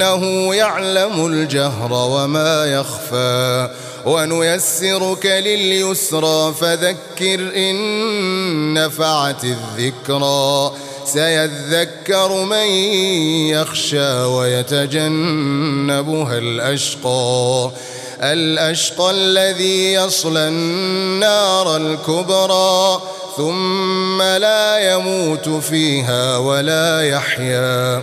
إنه يعلم الجهر وما يخفى. ونيسرك لليسرى فذكر إن نفعت الذكرى. سيذكر من يخشى ويتجنبها الأشقى. الأشقى الذي يصلى النار الكبرى. ثم لا يموت فيها ولا يحيا.